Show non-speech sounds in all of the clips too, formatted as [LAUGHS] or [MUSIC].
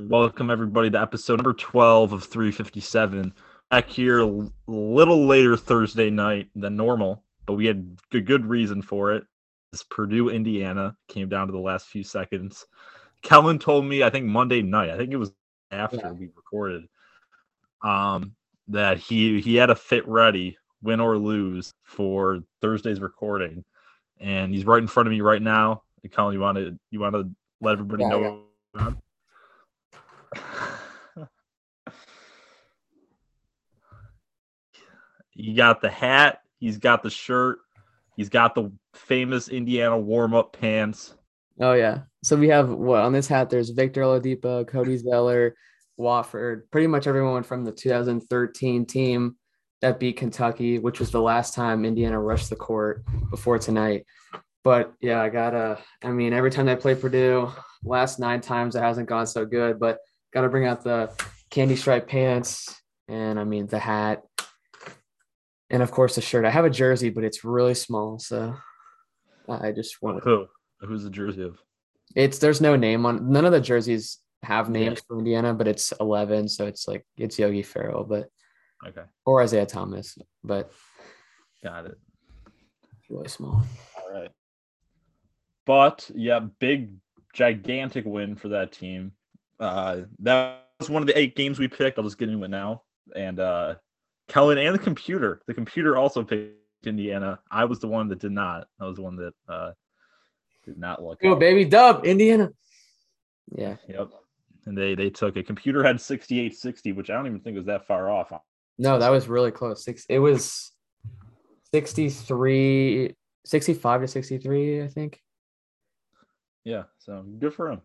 Welcome everybody to episode number 12 of 357. Back here a little later Thursday night than normal, but we had a good reason for it. It's Purdue, Indiana came down to the last few seconds. Kellan told me, I think Monday night, I think it was after Yeah. we recorded, um, that he he had a fit ready, win or lose, for Thursday's recording, and he's right in front of me right now. Kellan, you want to you want to let everybody Yeah, know? He got the hat, he's got the shirt, he's got the famous Indiana warm up pants. Oh yeah. So we have what on this hat? There's Victor Oladipo, Cody Zeller, Watford, pretty much everyone from the 2013 team that beat Kentucky, which was the last time Indiana rushed the court before tonight. But yeah, I gotta. I mean, every time they play Purdue, last nine times it hasn't gone so good. But gotta bring out the candy stripe pants and I mean the hat, and of course the shirt. I have a jersey, but it's really small, so I just want to Who? Who's the jersey of? it's there's no name on none of the jerseys have Yeah. names for Indiana, but it's 11, so it's like it's Yogi Ferrell, but Okay, or Isiah Thomas, but got it. really small. All right. But yeah, big, gigantic win for that team. Uh, that was one of the eight games we picked. I'll just get into it now. And uh, Kellan and the computer. The computer also picked Indiana. I was the one that did not. I was the one that uh, did not look. Go baby, dub Indiana. Yeah, Yep. And they they took it. Computer had 68-60, which I don't even think was that far off. no, that was really close. Six, it was 63, 65 to 63, I think. Yeah. So good for him.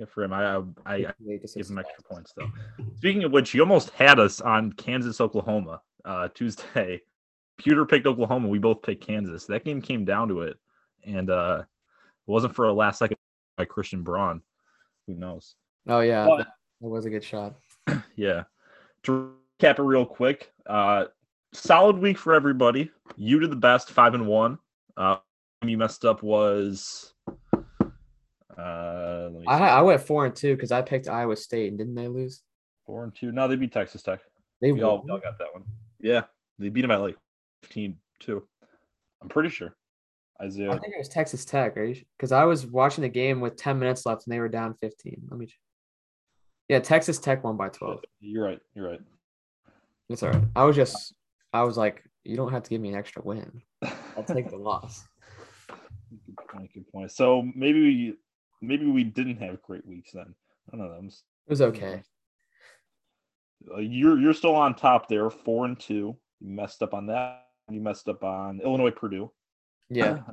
Good for him. I I, I 68 to give him extra points though. Speaking of which, you almost had us on Kansas, Oklahoma, uh, Tuesday. Pewter picked Oklahoma. We both picked Kansas. That game came down to it, and uh, it wasn't for a last second by Christian Braun. Who knows? Oh yeah, But- that was a good shot. [CLEARS THROAT] Yeah. To recap it real quick, uh, solid week for everybody. You did the best, five and one. Uh, you messed up was. Uh, let me I. I went four and two because I picked Iowa State and didn't they lose? four and two. No, they beat Texas Tech. They We all, we all got that one. Yeah, they beat them at like 15 2. I'm pretty sure. Isaiah. I think it was Texas Tech, right? Because I was watching the game with 10 minutes left and they were down 15. Let me. Yeah, Texas Tech won by 12. You're right. You're right. It's all right. I was just, I was like, you don't have to give me an extra win. I'll take the loss. [LAUGHS] good point. Good point. So maybe we maybe we didn't have great weeks then. I don't know. I'm It was okay. uh, you're you're still on top there, four and two. You messed up on that. You messed up on Illinois Purdue. Yeah. [LAUGHS]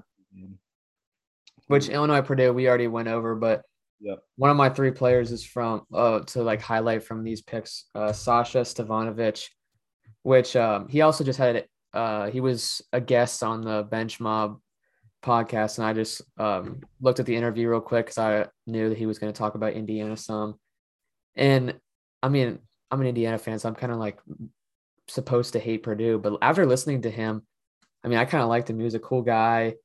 Which Illinois Purdue, we already went over, but Yep. one of my three players is from, uh, to like highlight from these picks, uh, Sasha Stefanovic, which um, he also just had, uh, he was a guest on the Bench Mob podcast. And I just um, looked at the interview real quick because I knew that he was going to talk about Indiana some. And I mean, I'm an Indiana fan, so I'm kind of like supposed to hate Purdue. But after listening to him, I mean, I kind of liked him. He was a cool guy.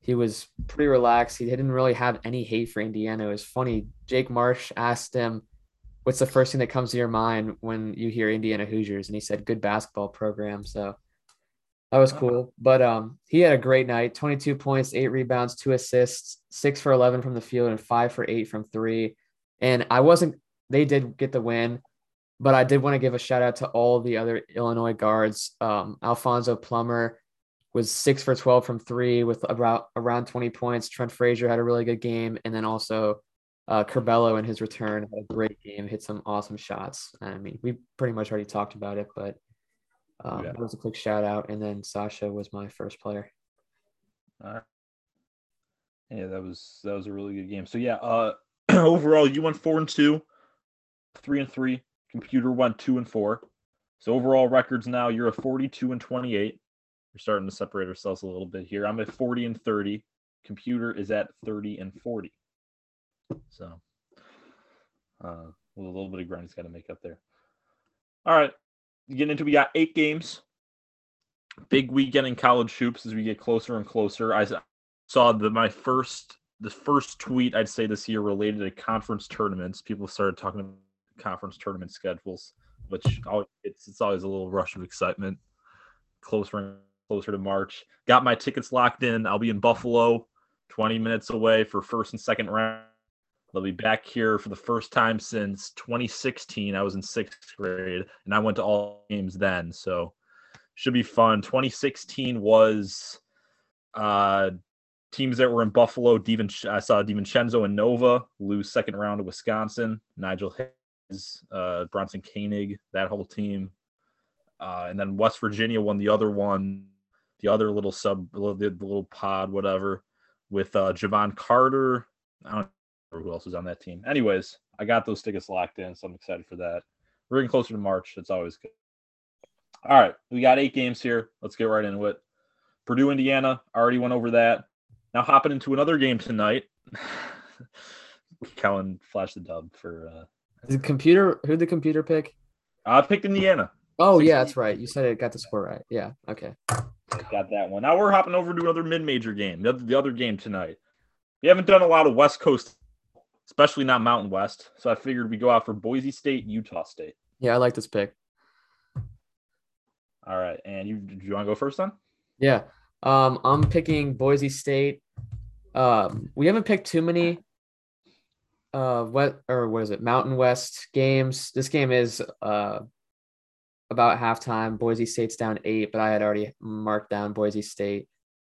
He was pretty relaxed. He didn't really have any hate for Indiana. It was funny. Jake Marsh asked him, What's the first thing that comes to your mind when you hear Indiana Hoosiers? And he said, Good basketball program. So that was cool. But um, he had a great night 22 points, eight rebounds, two assists, six for 11 from the field, and five for eight from three. And I wasn't, they did get the win, but I did want to give a shout out to all the other Illinois guards. Um, Alfonso Plummer was six for 12 from three with about around 20 points. Trent Frazier had a really good game. And then also uh, Curbelo in his return had a great game, hit some awesome shots. I mean, we pretty much already talked about it, but um, Yeah. that was a quick shout out. And then Sasha was my first player. All right. Yeah, that was that was a really good game. So yeah, uh [CLEARS THROAT] overall you went four and two, three and three. Computer went two and four. So overall records now you're a 42 and 28. We're starting to separate ourselves a little bit here. I'm at 40 and 30. Computer is at 30 and 40. So uh a little bit of ground he's got to make up there. All right. Getting into we got eight games. Big weekend in college hoops as we get closer and closer. I saw the my first the first tweet I'd say this year related to conference tournaments. People started talking about conference tournament schedules, which it's it's always a little rush of excitement. Closer and closer to March. Got my tickets locked in. I'll be in Buffalo, 20 minutes away for first and second round. They'll be back here for the first time since 2016. I was in sixth grade, and I went to all games then, so should be fun. 2016 was uh, teams that were in Buffalo. I saw DiVincenzo and Nova lose second round to Wisconsin. Nigel Hayes, uh, Bronson Koenig, that whole team, uh, and then West Virginia won the other one, the other little sub, the little pod, whatever, with uh, Jevon Carter. I don't who else is on that team. Anyways, I got those tickets locked in, so I'm excited for that. We're getting closer to March. That's always good. All right, we got eight games here. Let's get right into it. Purdue, Indiana. Already went over that. Now hopping into another game tonight. [LAUGHS] Kellan flashed the dub for uh the computer. Who the computer pick? I picked Indiana. Oh yeah, that's right. You said it got the score right. Yeah. Okay. got that one. Now we're hopping over to another mid-major game. The other, the other game tonight. We haven't done a lot of West Coast especially not Mountain West. So I figured we go out for Boise State, Utah State. Yeah, I like this pick. All right, and you do you want to go first then? Yeah, um, I'm picking Boise State. Um, we haven't picked too many uh what or what is it mountain west games this game is uh about halftime boise state's down eight but i had already marked down boise state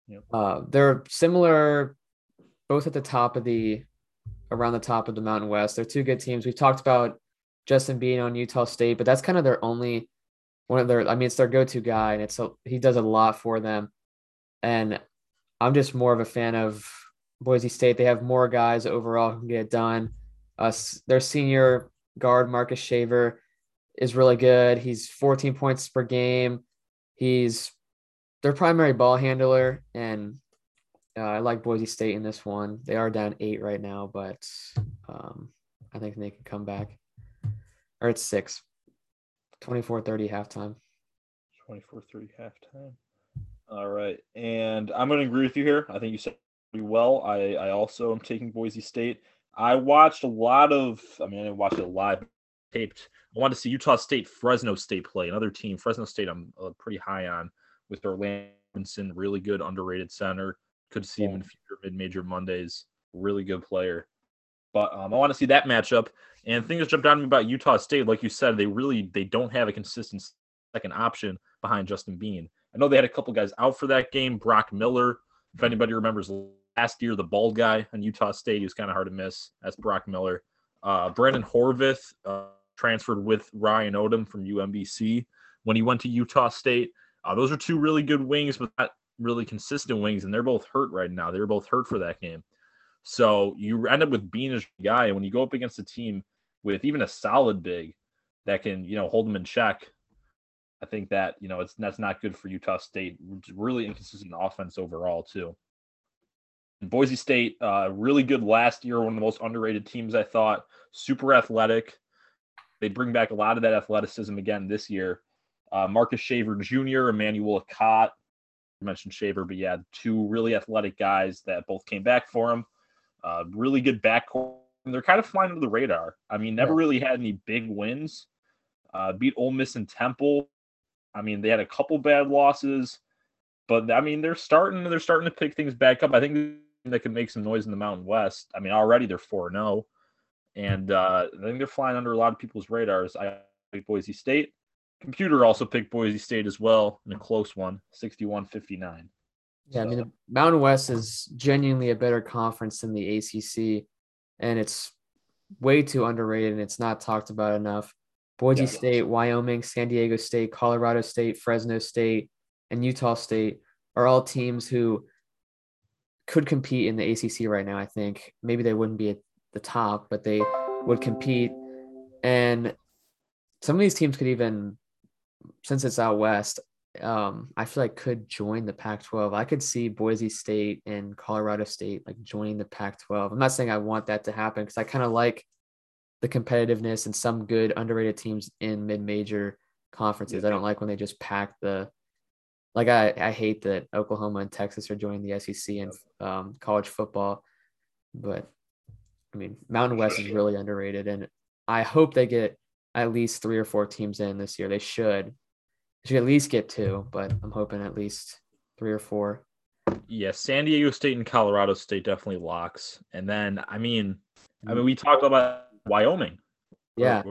yep. uh they're similar both at the top of the around the top of the Mountain West. They're two good teams. We've talked about Justin Bean on Utah State, but that's kind of their only one of their. I mean, it's their go-to guy, and it's a, he does a lot for them. And I'm just more of a fan of Boise State. They have more guys overall who can get it done. Uh, their senior guard Marcus Shaver is really good. He's 14 points per game. He's their primary ball handler, and uh, I like Boise State in this one. They are down eight right now, but um, I think they can come back. Or it's six. 24 30 halftime. 24 30 halftime. All right. And I'm going to agree with you here. I think you said pretty well. I, I also am taking Boise State. I watched a lot of, I mean, I didn't watch it live, taped. I wanted to see Utah State, Fresno State play, another team. Fresno State, I'm uh, pretty high on with Orlando, really good underrated center. Could see him in future mid-major Mondays. Really good player. But um, I want to see that matchup. And things jumped out to me about Utah State. Like you said, they really they don't have a consistent second option behind Justin Bean. I know they had a couple guys out for that game. Brock Miller, if anybody remembers last year, the bald guy on Utah State, he was kind of hard to miss. That's Brock Miller. Uh, Brandon Horvath uh, transferred with Ryan Odom from UMBC when he went to Utah State. Uh, those are two really good wings, but not really consistent wings, and they're both hurt right now. They were both hurt for that game. So you end up with being a guy, and when you go up against a team with even a solid big that can, you know, hold them in check, I think that you know it's that's not good for Utah State. Really inconsistent offense overall too. And Boise State, uh, really good last year, one of the most underrated teams I thought. Super athletic. They bring back a lot of that athleticism again this year. Uh, Marcus Shaver Jr., Emmanuel Akot, mentioned Shaver, but yeah, two really athletic guys that both came back for him. Uh, really good backcourt. They're kind of flying under the radar. I mean, never yeah. really had any big wins. Uh, beat Ole Miss and Temple. I mean, they had a couple bad losses, but I mean, they're starting. They're starting to pick things back up. I think they can make some noise in the Mountain West. I mean, already they're four zero, oh, and uh, I think they're flying under a lot of people's radars. I like Boise State. Computer also picked Boise State as well in a close one, 61 59. Yeah. I mean, the Mountain West is genuinely a better conference than the ACC, and it's way too underrated and it's not talked about enough. Boise yeah, State, Wyoming, San Diego State, Colorado State, Fresno State, and Utah State are all teams who could compete in the ACC right now. I think maybe they wouldn't be at the top, but they would compete. And some of these teams could even since it's out west, um, I feel like could join the Pac-12. I could see Boise State and Colorado State like joining the Pac-12. I'm not saying I want that to happen because I kind of like the competitiveness and some good underrated teams in mid-major conferences. Yeah. I don't like when they just pack the like I, I hate that Oklahoma and Texas are joining the SEC and um, college football. but I mean, Mountain West is really underrated, and I hope they get at least three or four teams in this year. They should. They should at least get two, but I'm hoping at least three or four. Yeah, San Diego State and Colorado State definitely locks. And then, I mean, I mean, we talked about Wyoming. Yeah,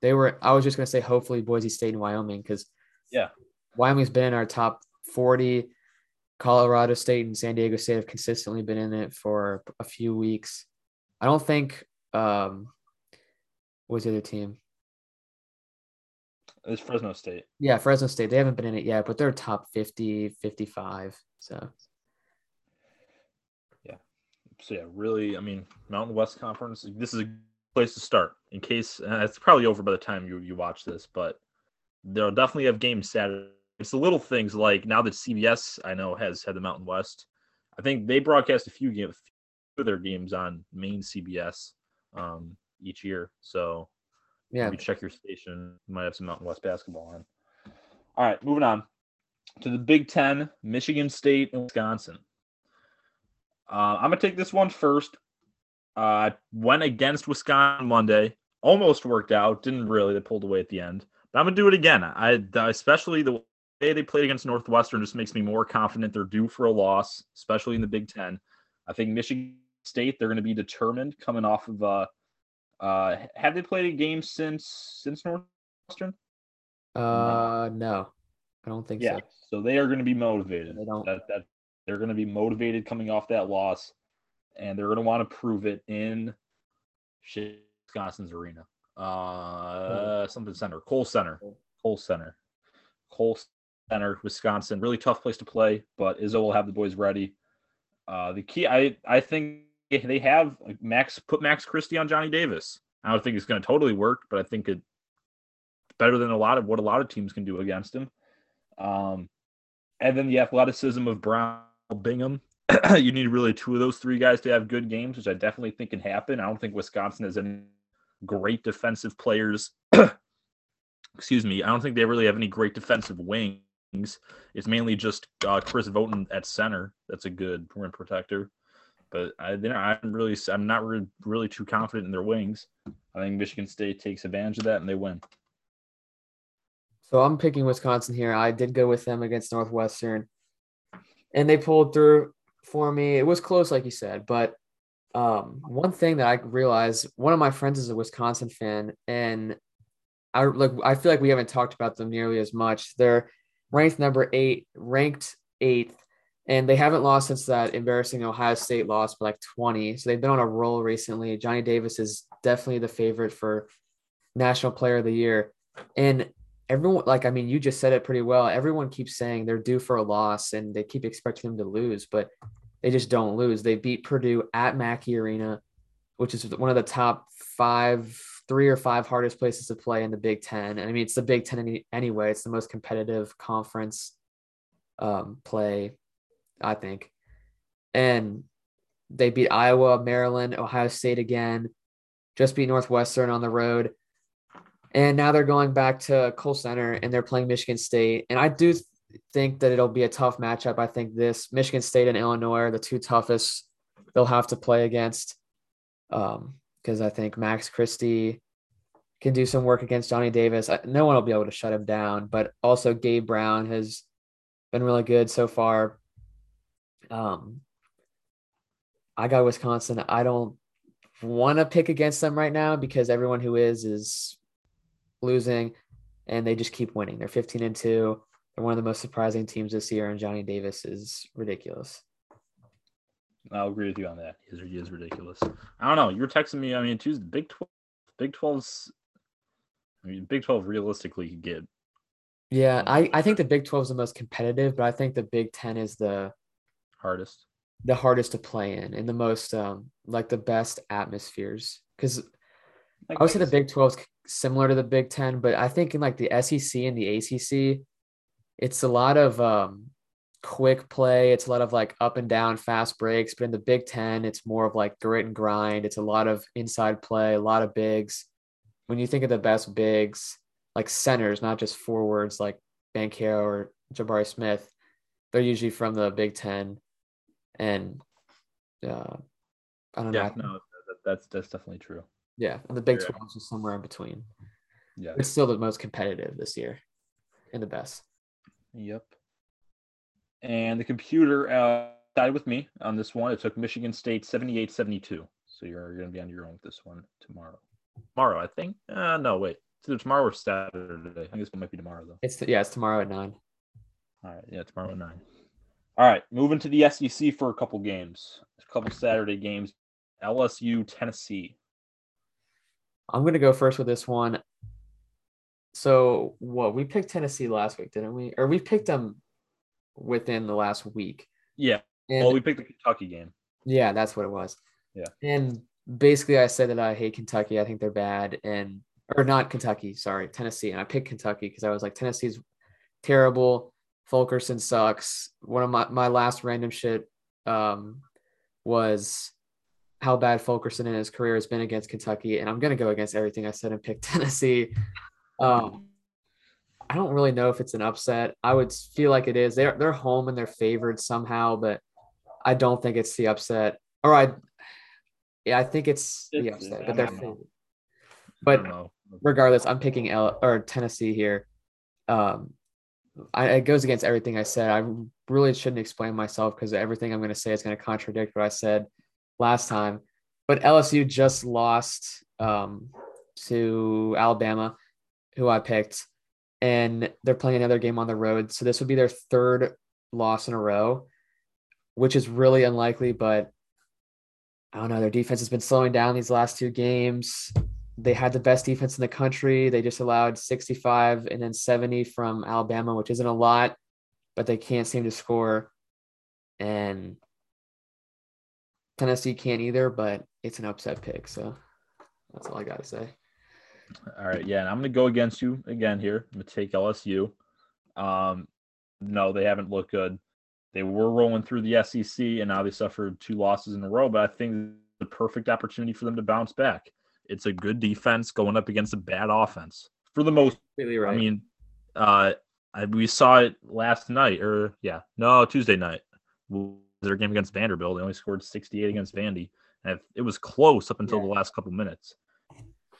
they were. I was just gonna say, hopefully, Boise State and Wyoming, because yeah, Wyoming's been in our top forty. Colorado State and San Diego State have consistently been in it for a few weeks. I don't think um what was the other team? It's Fresno State. Yeah, Fresno State. They haven't been in it yet, but they're top 50, 55. So yeah. So yeah, really, I mean, Mountain West Conference, this is a place to start in case uh, it's probably over by the time you, you watch this, but they'll definitely have games Saturday. It's the little things like now that CBS I know has had the Mountain West. I think they broadcast a few games of their games on main CBS um, each year. So yeah, check your station. You might have some Mountain West basketball on. All right, moving on to the Big Ten, Michigan State and Wisconsin. Uh, I'm gonna take this one first. Uh, went against Wisconsin Monday, almost worked out, didn't really. They pulled away at the end, but I'm gonna do it again. I especially the way they played against Northwestern just makes me more confident they're due for a loss, especially in the Big Ten. I think Michigan State they're to be determined coming off of uh, uh, have they played a game since since Northwestern? Uh, no, I don't think yeah. so. So they are going to be motivated. They don't. That, that they're going to be motivated coming off that loss, and they're going to want to prove it in Wisconsin's arena. Uh, something center, Kohl Center, Kohl Center, Kohl Center, Wisconsin. Really tough place to play, but Izzo will have the boys ready. Uh, the key, I I think they have like Max put Max Christie on Johnny Davis. I don't think it's going to totally work, but I think it's better than a lot of what a lot of teams can do against him. Um, and then the athleticism of Brown Bingham. [CLEARS THROAT] you need really two of those three guys to have good games, which I definitely think can happen. I don't think Wisconsin has any great defensive players. [CLEARS THROAT] Excuse me. I don't think they really have any great defensive wings. It's mainly just uh, Chris Voten at center. That's a good rim protector. But I, I'm really, I'm not really, really too confident in their wings. I think Michigan State takes advantage of that and they win. So I'm picking Wisconsin here. I did go with them against Northwestern, and they pulled through for me. It was close, like you said, but um, one thing that I realized, one of my friends is a Wisconsin fan, and I like I feel like we haven't talked about them nearly as much. They're ranked number eight, ranked eighth and they haven't lost since that embarrassing Ohio State loss by like 20. So they've been on a roll recently. Johnny Davis is definitely the favorite for National Player of the Year. And everyone, like, I mean, you just said it pretty well. Everyone keeps saying they're due for a loss and they keep expecting them to lose, but they just don't lose. They beat Purdue at Mackey Arena, which is one of the top five, three or five hardest places to play in the Big Ten. And I mean, it's the Big Ten any, anyway, it's the most competitive conference um, play I think. And they beat Iowa, Maryland, Ohio State again, just beat Northwestern on the road. And now they're going back to Kohl Center and they're playing Michigan State. And I do think that it'll be a tough matchup. I think this Michigan State and Illinois are the two toughest they'll have to play against. Um, because I think Max Christie can do some work against Johnny Davis. No one will be able to shut him down, but also Gabe Brown has been really good so far. Um, I got Wisconsin. I don't want to pick against them right now because everyone who is is losing and they just keep winning. They're 15 and 2. They're one of the most surprising teams this year, and Johnny Davis is ridiculous. I'll agree with you on that. He is, he is ridiculous. I don't know. You were texting me. I mean, Tuesday, Big 12, Big 12's, I mean, Big 12 realistically could get. Yeah, I, I think the Big 12 is the most competitive, but I think the Big 10 is the hardest the hardest to play in and the most um like the best atmospheres because I would say the Big 12 is similar to the Big 10, but I think in like the SEC and the ACC, it's a lot of um, quick play. It's a lot of like up and down fast breaks. But in the Big 10, it's more of like grit and grind. It's a lot of inside play, a lot of bigs. When you think of the best bigs, like centers, not just forwards like Banchero or Jabari Smith, they're usually from the Big 10 and uh, I don't Yeah, know. no, that's that's definitely true. Yeah, and the Big 12 is just somewhere in between. Yeah. It's still the most competitive this year and the best. Yep. And the computer uh, died with me on this one. It took Michigan State 78 72. So you're going to be on your own with this one tomorrow. Tomorrow, I think. Uh, no, wait. It's either tomorrow or Saturday. I think this one might be tomorrow, though. It's yeah, it's tomorrow at nine. All right. Yeah, tomorrow at 9. All right. Moving to the SEC for a couple games, a couple Saturday games. LSU, Tennessee. I'm gonna go first with this one. So what we picked Tennessee last week, didn't we? Or we picked them within the last week. Yeah. And Well, we picked the Kentucky game. yeah, that's what it was. Yeah. And basically I said that I hate Kentucky. I think they're bad and or not Kentucky, sorry, Tennessee. And I picked Kentucky because I was like, Tennessee's terrible. Fulkerson sucks. One of my, my last random shit um, was how bad Fulkerson in his career has been against Kentucky. And I'm going to go against everything I said and pick [LAUGHS] Tennessee. Um, I don't really know if it's an upset. I would feel like it is. They're, they're home and they're favored somehow, but I don't think it's the upset. Or I, yeah, I think it's the upset, but they're favored. But regardless, I'm picking L or Tennessee here. Um, I, it goes against everything I said. I really shouldn't explain myself because everything I'm going to say is going to contradict what I said last time. But LSU just lost um, to Alabama, who I picked, and they're playing another game on the road. So this would be their third loss in a row, which is really unlikely. But I don't know. Their defense has been slowing down these last two games they had the best defense in the country. They just allowed 65 and then 70 from Alabama, which isn't a lot, but they can't seem to score. And Tennessee can't either, but it's an upset pick. So that's all I got to say. All right, yeah, and I'm gonna go against you again here. I'm gonna take LSU. Um, no, they haven't looked good. They were rolling through the SEC, and now they suffered two losses in a row. But I think the perfect opportunity for them to bounce back. It's a good defense going up against a bad offense for the most. Completely right. I mean, uh, I, we saw it last night, or yeah, no, Tuesday night. Their game against Vanderbilt, they only scored 68 against Vandy, and it was close up until Yeah. the last couple minutes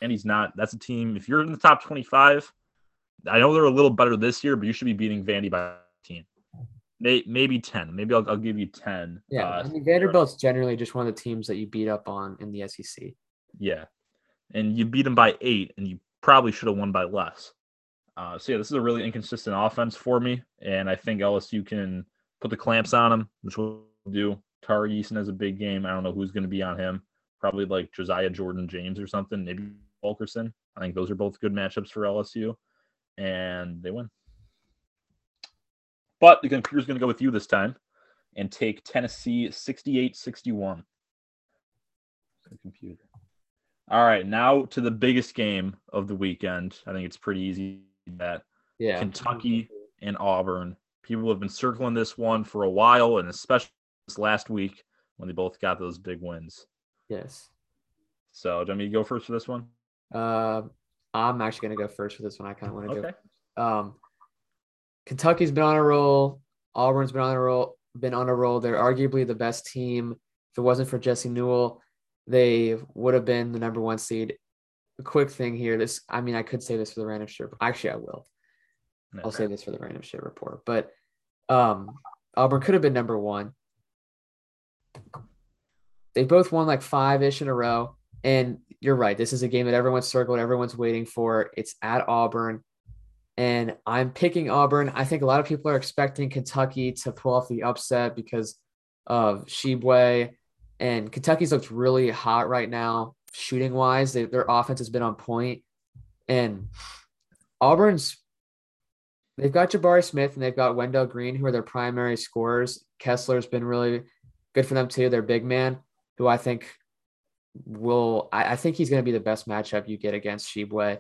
and he's not. That's a team. If you're in the top 25, I know they're a little better this year, but you should be beating Vandy by 10. Maybe 10. Maybe I'll, I'll give you 10. yeah, Uh, I mean Vanderbilt's generally just one of the teams that you beat up on in the SEC. yeah. And you beat them by eight, and you probably should have won by less. Uh, so, yeah, this is a really inconsistent offense for me. And I think LSU can put the clamps on them, which we'll do. Tari Eason has a big game. I don't know who's going to be on him. Probably like Josiah Jordan James or something. Maybe Fulkerson. I think those are both good matchups for LSU, and they win. But the computer's going to go with you this time and take Tennessee 68 61. The computer. All right, now to the biggest game of the weekend. I think it's pretty easy that Yeah. Kentucky and Auburn. People have been circling this one for a while, and especially this last week when they both got those big wins. Yes. So, do you want me to go first for this one? Uh, I'm actually going to go first for this one. I kind of want to Okay. go. Um, Kentucky's been on a roll. Auburn's been on a roll. Been on a roll. They're arguably the best team. If it wasn't for Jesse Newell, they would have been the number one seed. A quick thing here. This, I mean, I could say this for the random shit. Actually, I will. I'll say this for the random shit report. But um, Auburn could have been number one. They both won like five ish in a row. And you're right. This is a game that everyone's circled, everyone's waiting for. It's at Auburn. And I'm picking Auburn. I think a lot of people are expecting Kentucky to pull off the upset because of Tshiebwe. And Kentucky's looked really hot right now, shooting wise. They, their offense has been on point. And Auburn's they've got Jabari Smith and they've got Wendell Green, who are their primary scorers. Kessler's been really good for them too. Their big man, who I think will I, I think he's going to be the best matchup you get against Tshiebwe.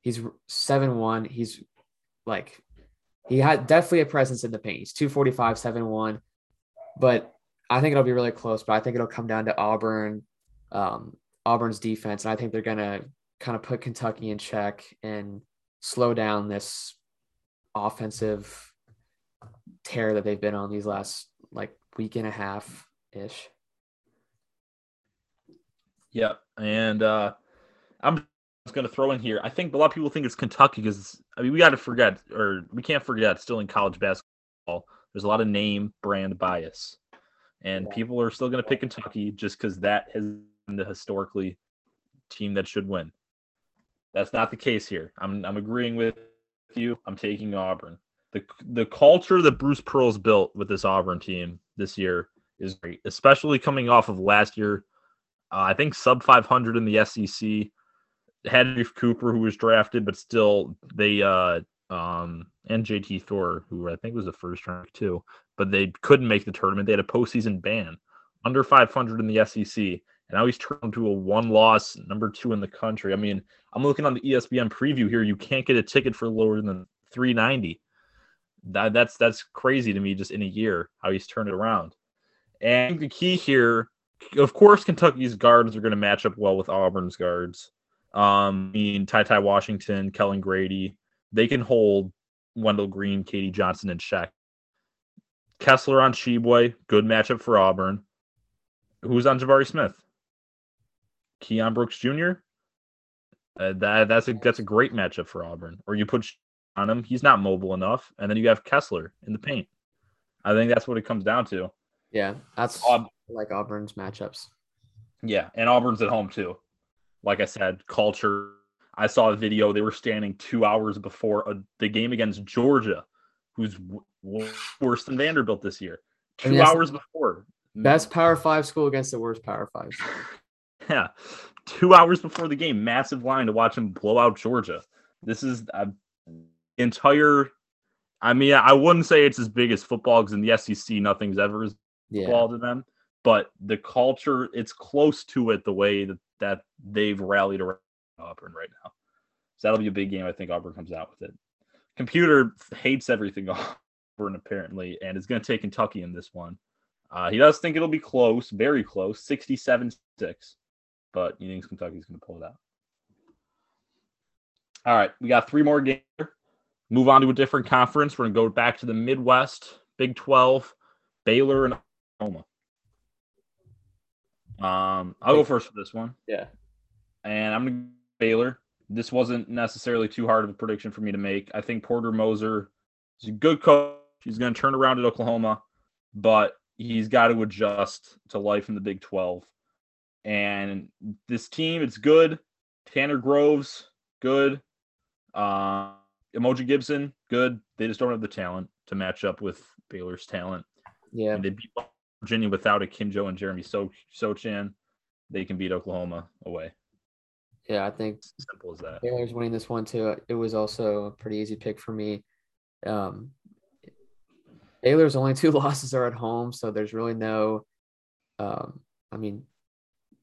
He's seven one. He's like he had definitely a presence in the paint. He's 245, 7 1. But I think it'll be really close, but I think it'll come down to Auburn, um, Auburn's defense. And I think they're gonna kind of put Kentucky in check and slow down this offensive tear that they've been on these last like week and a half ish. Yep. And uh, I'm just going to throw in here. I think a lot of people think it's Kentucky because, I mean, we got to forget, or we can't forget, still in college basketball, there's a lot of name brand bias. And yeah. people are still going to pick Kentucky just because that has been the historically team that should win. That's not the case here. I'm, I'm agreeing with you. I'm taking Auburn. The, the culture that Bruce Pearl's built with this Auburn team this year is great, especially coming off of last year. Uh, I think sub 500 in the SEC. Henry Cooper, who was drafted, but still they uh um and JT Thor, who I think was the first round too, but they couldn't make the tournament. They had a postseason ban under 500 in the SEC, and now he's turned to a one loss number two in the country. I mean, I'm looking on the ESPN preview here. You can't get a ticket for lower than 390. That that's that's crazy to me just in a year how he's turned it around. And the key here, of course, Kentucky's guards are going to match up well with Auburn's guards. Um, I mean, Ty Ty Washington, Kellan Grady, they can hold Wendell Green, KD Johnson, and check. Kessler on Tshiebwe, good matchup for Auburn. Who's on Jabari Smith? Keion Brooks Jr. Uh, that that's a that's a great matchup for Auburn. Or you put on him, he's not mobile enough, and then you have Kessler in the paint. I think that's what it comes down to. Yeah, that's like Auburn's matchups. Yeah, and Auburn's at home too. Like I said, culture. I saw a video. They were standing two hours before a, the game against Georgia, who's w- worse than Vanderbilt this year. Two hours before. Best Power Five school against the worst Power Five. [LAUGHS] yeah, two hours before the game, massive line to watch them blow out Georgia. This is uh, an entire. I mean, I wouldn't say it's as big as football because in the SEC, nothing's ever as yeah. football to them. But the culture, it's close to it the way that, that they've rallied around Auburn right now. So that'll be a big game. I think Auburn comes out with it. Computer hates everything [LAUGHS] Auburn apparently, and is going to take Kentucky in this one. Uh, he does think it'll be close, very close, 67 6. But he thinks Kentucky's going to pull it out. All right, we got three more games. Move on to a different conference. We're going to go back to the Midwest, Big 12, Baylor and Oklahoma. Um, I'll go first for this one. Yeah. And I'm gonna Baylor. This wasn't necessarily too hard of a prediction for me to make. I think Porter Moser is a good coach. He's gonna turn around at Oklahoma, but he's got to adjust to life in the Big 12. And this team, it's good. Tanner Groves, good. Uh, Umoja Gibson, good. They just don't have the talent to match up with Baylor's talent. Yeah. And they beat Virginia without Akinjo and Jeremy so Sochan. They can beat Oklahoma away. Yeah, I think simple as that. Baylor's winning this one too. It was also a pretty easy pick for me. Um, Baylor's only [LAUGHS] two losses are at home, so there's really no. Um, I mean,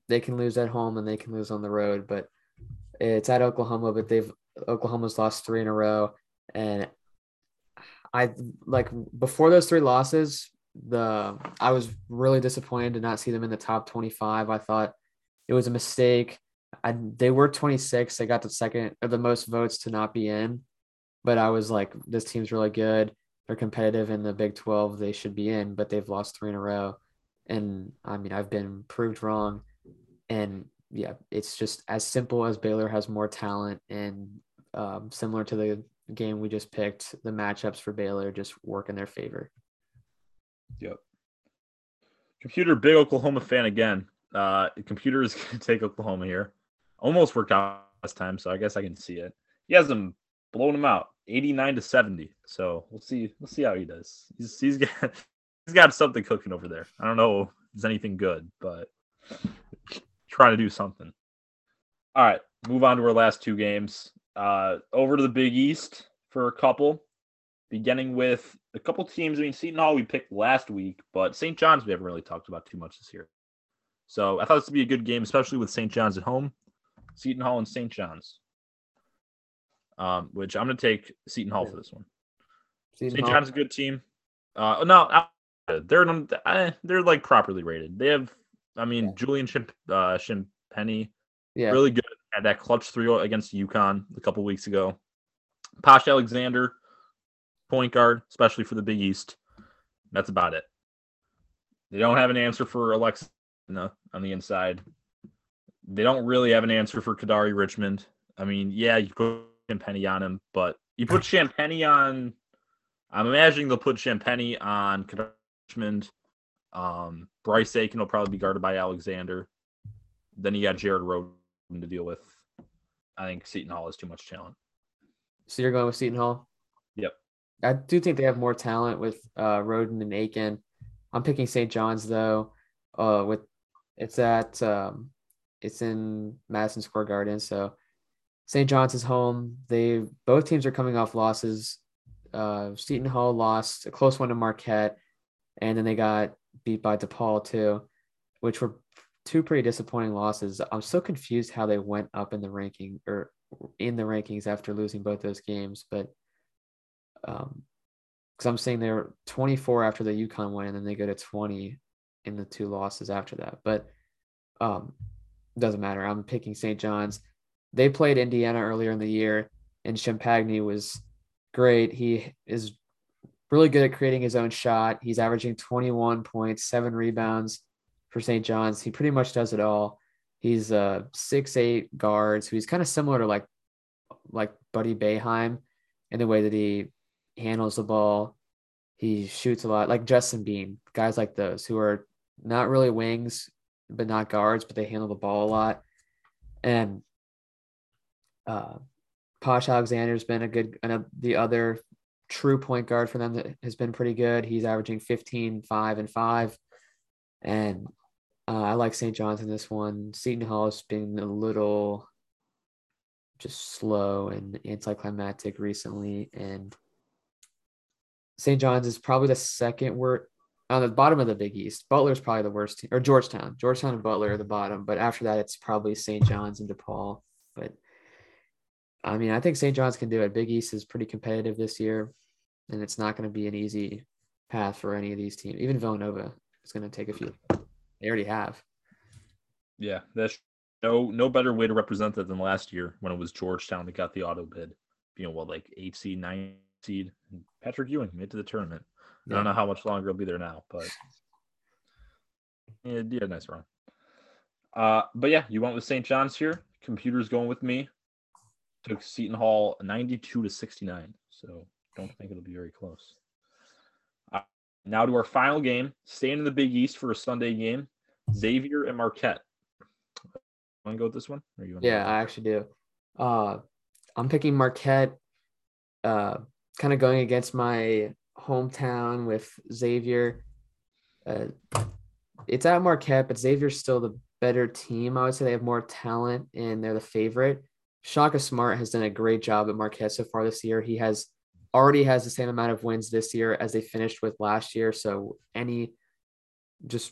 they can lose at home and they can lose on the road, but it's at Oklahoma. But they've Oklahoma's lost three in a row, and I like before those three losses, the I was really disappointed to not see them in the top 25. I thought it was a mistake. I, they were 26. They got the second or the most votes to not be in, but I was like, this team's really good. They're competitive in the Big 12. They should be in, but they've lost three in a row. And I mean, I've been proved wrong. And yeah, it's just as simple as Baylor has more talent and um, similar to the game we just picked, the matchups for Baylor just work in their favor. Yep. Computer, big Oklahoma fan again. Uh, computer is to [LAUGHS] take Oklahoma here. Almost worked out last time, so I guess I can see it. He has them blowing him out, eighty-nine to seventy. So we'll see. We'll see how he does. He's he's got [LAUGHS] he's got something cooking over there. I don't know if it's anything good, but trying to do something. All right, move on to our last two games. Uh, over to the Big East for a couple beginning with a couple teams. I mean, Seton Hall we picked last week, but St. John's we haven't really talked about too much this year. So I thought this would be a good game, especially with St. John's at home. Seton Hall and St. John's. Um, which I'm going to take Seton Hall for this one. St. John's a good team. Uh, no, they're uh, they're like properly rated. They have, I mean, yeah. Julian Chimp, uh, yeah, really good at that clutch three against UConn a couple weeks ago. Posh Alexander, point guard, especially for the Big East. That's about it. They don't have an answer for Alexa on the inside. they don't really have an answer for Kadary Richmond. I mean, yeah, you put Champagnie on him, but you put Champagnie on. I'm imagining they'll put Champagnie on Kadary Richmond. Um, Bryce Aiken will probably be guarded by Alexander. Then you got Jared Rhoden to deal with. I think Seton Hall is too much talent. So you're going with Seton Hall? Yep. I do think they have more talent with uh, Rhoden and Aiken. I'm picking St. John's though. Uh, with it's at um, it's in Madison Square Garden, so St. John's is home. They both teams are coming off losses. Uh, Seton Hall lost a close one to Marquette, and then they got beat by DePaul too, which were two pretty disappointing losses. I'm so confused how they went up in the ranking or in the rankings after losing both those games, but um, because I'm saying they're 24 after the UConn win, and then they go to 20 in the two losses after that. But um, doesn't matter. I'm picking St. John's. They played Indiana earlier in the year, and Champagnie was great. He is really good at creating his own shot. He's averaging 21 points, seven rebounds for St. John's. He pretty much does it all. He's a six eight guard, so he's kind of similar to like like Buddy Boeheim in the way that he handles the ball. He shoots a lot, like Justin Bean, guys like those who are not really wings, but not guards, but they handle the ball a lot. And uh, Posh Alexander's been a good, and the other true point guard for them that has been pretty good. He's averaging 15, 5, and 5. And uh, I like St. John's in this one. Seton Hall has been a little just slow and anticlimactic recently. And St. John's is probably the second worst on the bottom of the Big East. Butler's probably the worst team, or Georgetown. Georgetown and Butler are the bottom, but after that, it's probably St. John's and DePaul. But I mean, I think St. John's can do it. Big East is pretty competitive this year, and it's not going to be an easy path for any of these teams. Even Villanova is going to take a few. They already have. Yeah, that's no no better way to represent that than last year when it was Georgetown that got the auto bid. You know what, like eight seed, nine seed. Patrick Ewing made to the tournament. I don't know how much longer he'll be there now, but yeah, yeah, nice run. Uh, but yeah, you went with St. John's here. Computers going with me. Took Seton Hall 92 to 69. So don't think it'll be very close. Uh, now to our final game. Staying in the Big East for a Sunday game. Xavier and Marquette. Want to go with this one? yeah, I actually do. Uh, I'm picking Marquette. Uh, kind of going against my hometown with Xavier. Uh, it's at Marquette, but Xavier's still the better team. I would say they have more talent and they're the favorite. Shaka Smart has done a great job at Marquette so far this year. He has already has the same amount of wins this year as they finished with last year. So any just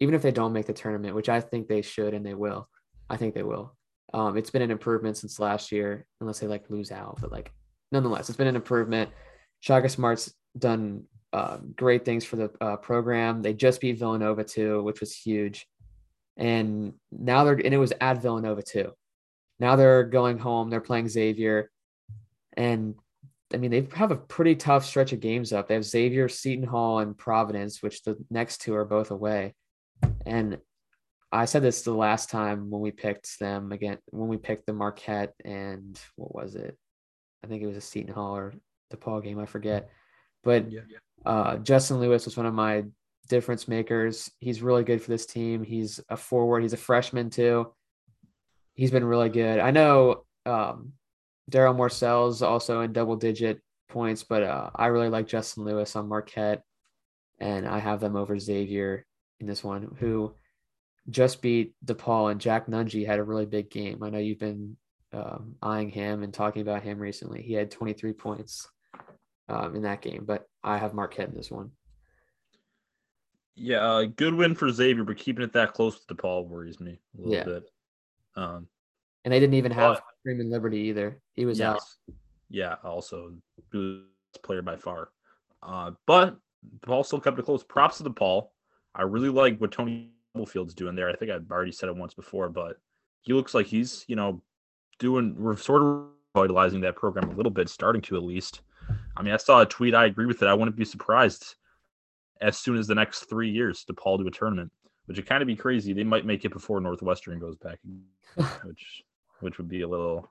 even if they don't make the tournament, which I think they should and they will, I think they will. Um, it's been an improvement since last year, unless they like lose out, but like nonetheless, it's been an improvement. Shaka Smart's done uh, great things for the uh, program. They just beat Villanova too, which was huge. And now they're and it was at Villanova too. Now they're going home. They're playing Xavier, and I mean they have a pretty tough stretch of games up. They have Xavier, Seton Hall, and Providence, which the next two are both away. And I said this the last time when we picked them again when we picked the Marquette and what was it? I think it was a Seton Hall or DePaul game. I forget, but yeah. uh, Justin Lewis was one of my difference makers. He's really good for this team. He's a forward. He's a freshman too. He's been really good. I know um, Darryl Morsell's also in double digit points, but uh, I really like Justin Lewis on Marquette, and I have them over Xavier in this one, who just beat DePaul and Jack Nunge had a really big game. I know you've been um, eyeing him and talking about him recently. He had 23 points um, in that game, but I have Marquette in this one. Yeah, uh, good win for Xavier, but keeping it that close to DePaul worries me a little yeah. bit. Um, and they didn't even have but, Freeman Liberty either. He was yes. out. Yeah, also player by far. Uh, but DePaul still kept it close. Props to DePaul. I really like what Tony Field's doing there. I think I've already said it once before, but he looks like he's, you know, doing we're sort of revitalizing that program a little bit, starting to at least. I mean, I saw a tweet. I agree with it. I wouldn't be surprised as soon as the next three years to Paul do a tournament. which would kind of be crazy. They might make it before Northwestern goes back, [LAUGHS] which which would be a little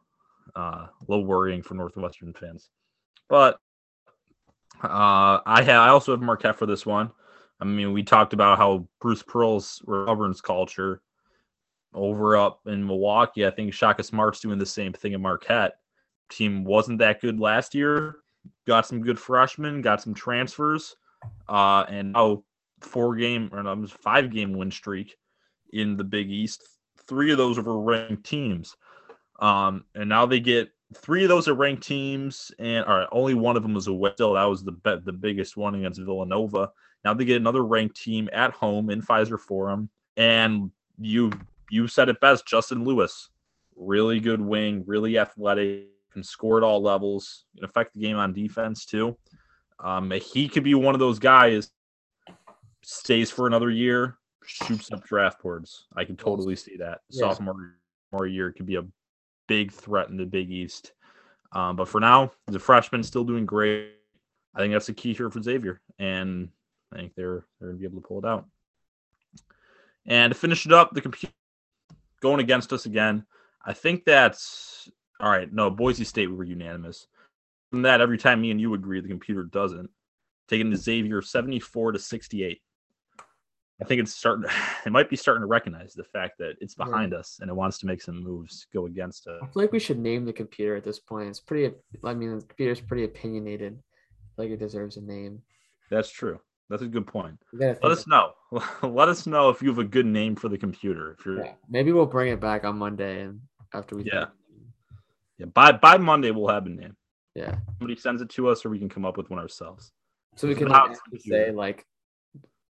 uh, a little worrying for Northwestern fans. But uh, I ha- I also have Marquette for this one. I mean, we talked about how Bruce Pearl's governs culture over up in Milwaukee. I think Shaka Smart's doing the same thing in Marquette. Team wasn't that good last year. Got some good freshmen, got some transfers, uh, and now four game or no, five game win streak in the Big East. Three of those were ranked teams, um, and now they get three of those are ranked teams, and all right, only one of them was a still that was the bet the biggest one against Villanova. Now they get another ranked team at home in Fiserv Forum, and you you said it best, Justin Lewis, really good wing, really athletic, can score at all levels, can affect the game on defense too. Um, he could be one of those guys stays for another year, shoots up draft boards. I can totally see that. Yeah. Sophomore more year could be a big threat in the Big East. Um, but for now, the freshman still doing great. I think that's the key here for Xavier, and I think they're they're gonna be able to pull it out. And to finish it up, the computer going against us again. I think that's all right. No, Boise State we were unanimous. From that, every time me and you agree, the computer doesn't. Taking the Xavier 74 to 68. I think it's starting. [SIGHS] It might be starting to recognize the fact that it's behind yeah. us and it wants to make some moves go against it. I feel like we should name the computer at this point. It's pretty. I mean, the computer's pretty opinionated. like it deserves a name. That's true. That's a good point. Let us know. [LAUGHS] Let us know if you have a good name for the computer. If you're, yeah. maybe we'll bring it back on Monday and after we. Yeah. Yeah. By by Monday we'll have a name. Yeah. Somebody sends it to us, or we can come up with one ourselves. So we can like, say like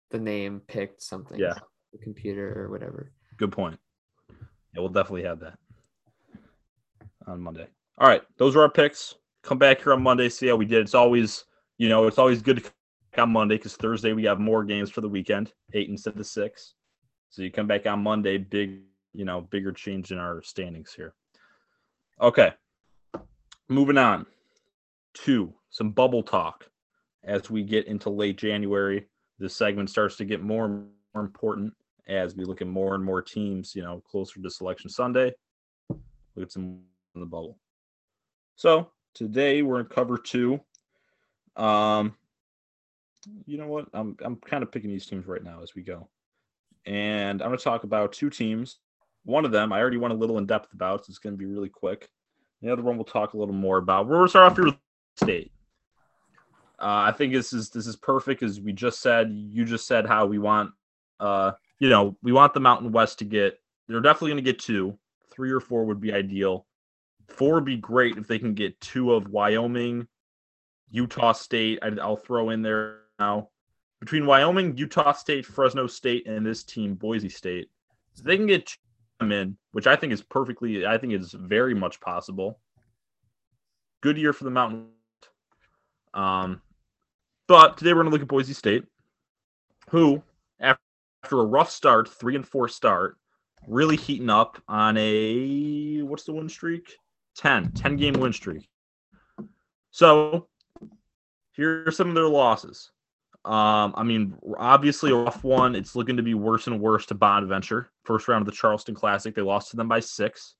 the name picked something. Yeah. The computer or whatever. Good point. Yeah, we'll definitely have that on Monday. All right, those are our picks. Come back here on Monday, see how we did. It's always, you know, it's always good to come on Monday because Thursday we have more games for the weekend, eight instead of six. So you come back on Monday, big, you know, bigger change in our standings here. Okay. Moving on to some bubble talk as we get into late January. This segment starts to get more and more important as we look at more and more teams, you know, closer to selection Sunday. Look at some in the bubble. So today we're in cover two. Um, you know what? I'm I'm kind of picking these teams right now as we go. And I'm going to talk about two teams. One of them I already went a little in depth about, so it's going to be really quick. The other one we'll talk a little more about. We're start off here with State. Uh, I think this is this is perfect, as we just said. You just said how we want, uh, you know, we want the Mountain West to get. They're definitely going to get two. Three or four would be ideal. Four would be great if they can get two of Wyoming, Utah State. I, will throw in there now between Wyoming, Utah State, Fresno State, and this team, Boise State. So they can get them in, which I think is perfectly, I think is very much possible. Good year for the Mountain. Um, but today we're going to look at Boise State, who, after a rough start, three and four start, really heating up on a what's the win streak? 10, 10 game win streak. So here are some of their losses. Um, I mean, obviously, off one, it's looking to be worse and worse to Bonaventure. First round of the Charleston Classic, they lost to them by six.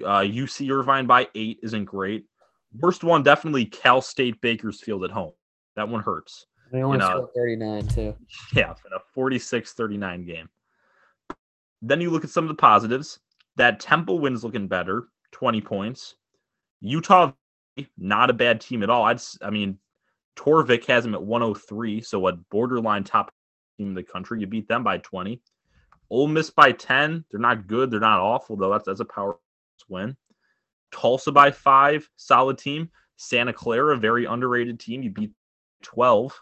Uh, UC Irvine by eight isn't great. Worst one, definitely Cal State Bakersfield at home. That one hurts. They only scored 39 too. [LAUGHS] Yeah, in a 46 39 game. Then you look at some of the positives. That Temple win's looking better, 20 points. Utah, not a bad team at all. I'd, I mean, Torvik has them at 103, so a borderline top team in the country. You beat them by 20. Ole Miss by 10. They're not good. They're not awful though. That's that's a power win. Tulsa by five, solid team. Santa Clara, very underrated team. You beat 12.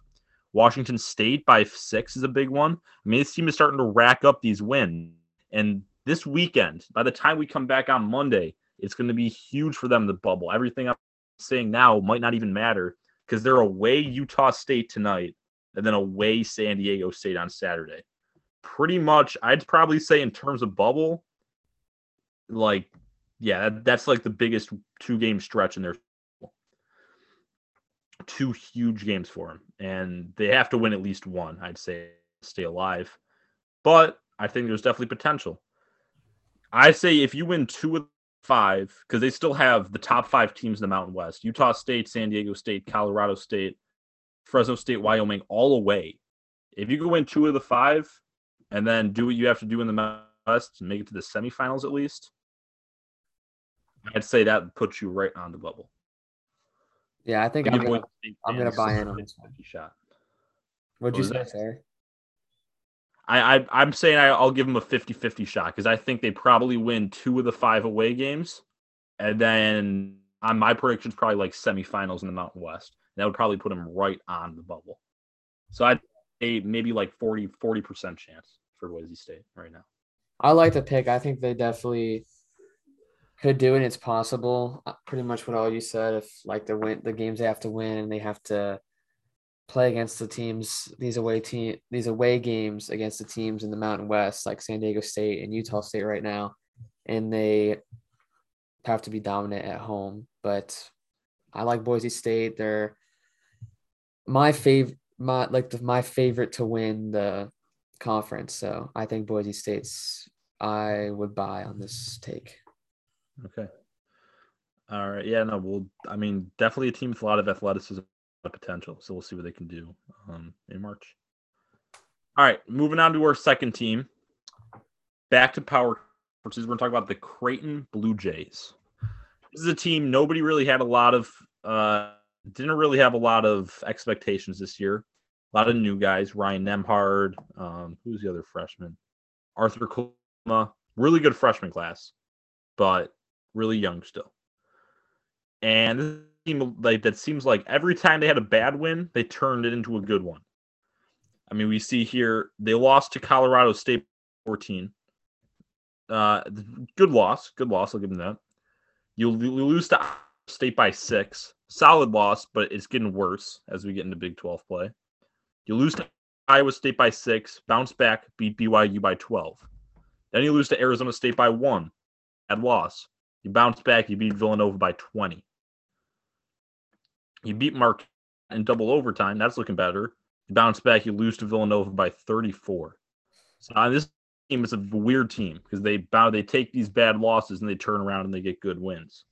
Washington State by six is a big one. I mean, this team is starting to rack up these wins. And this weekend, by the time we come back on Monday, it's going to be huge for them, the bubble. Everything I'm saying now might not even matter because they're away Utah State tonight and then away San Diego State on Saturday. Pretty much, I'd probably say in terms of bubble, like, yeah, that's like the biggest two game stretch in their two huge games for them, and they have to win at least one. I'd say stay alive. but I think there's definitely potential. I say if you win two of five, because they still have the top five teams in the Mountain West Utah State, San Diego State, Colorado State, Fresno State, Wyoming, all away. If you can win two of the five and then do what you have to do in the Mountain West and make it to the semifinals at least, I'd say that puts you right on the bubble. Yeah, I think I'm gonna, I'm gonna buy in on this one. Shot. What'd you say, Sarah? I, I I'm saying I, will give them a 50-50 shot because I think they probably win two of the five away games, and then on my predictions probably like semifinals in the Mountain West. That would probably put them right on the bubble. So I'd say maybe like 40 percent chance for Boise State right now. I like the pick. I think they definitely could do it. It's possible. Uh, pretty much what all you said. If like the win the games they have to win and they have to play against the teams these away team these away games against the teams in the Mountain West like San Diego State and Utah State right now, and they have to be dominant at home. But I like Boise State. They're my favorite my like the, my favorite to win the conference. So I think Boise State's I would buy on this take. Okay. All right. Yeah, no, well, I mean, definitely a team with a lot of athleticism potential. So we'll see what they can do um, in March. All right, moving on to our second team. Back to power versus we're going to talk about the Creighton Blue Jays. This is a team nobody really had a lot of uh didn't really have a lot of expectations this year. A lot of new guys, Ryan Nembhard, um, who's the other freshman? Arthur Kaluma, really good freshman class, but really young still. And team like that seems like every time they had a bad win, they turned it into a good one. I mean, we see here they lost to Colorado State 14. Uh, good loss, good loss. I'll give them that. You lose to State by six, solid loss, but it's getting worse as we get into Big 12 play. You lose to Iowa State by six, bounce back, beat BYU by 12. Then you lose to Arizona State by one, at loss. You bounce back, you beat Villanova by 20. You beat Mark in double overtime. That's looking better. You bounce back, you lose to Villanova by 34. So uh, this team is a weird team because they bow, they take these bad losses and they turn around and they get good wins.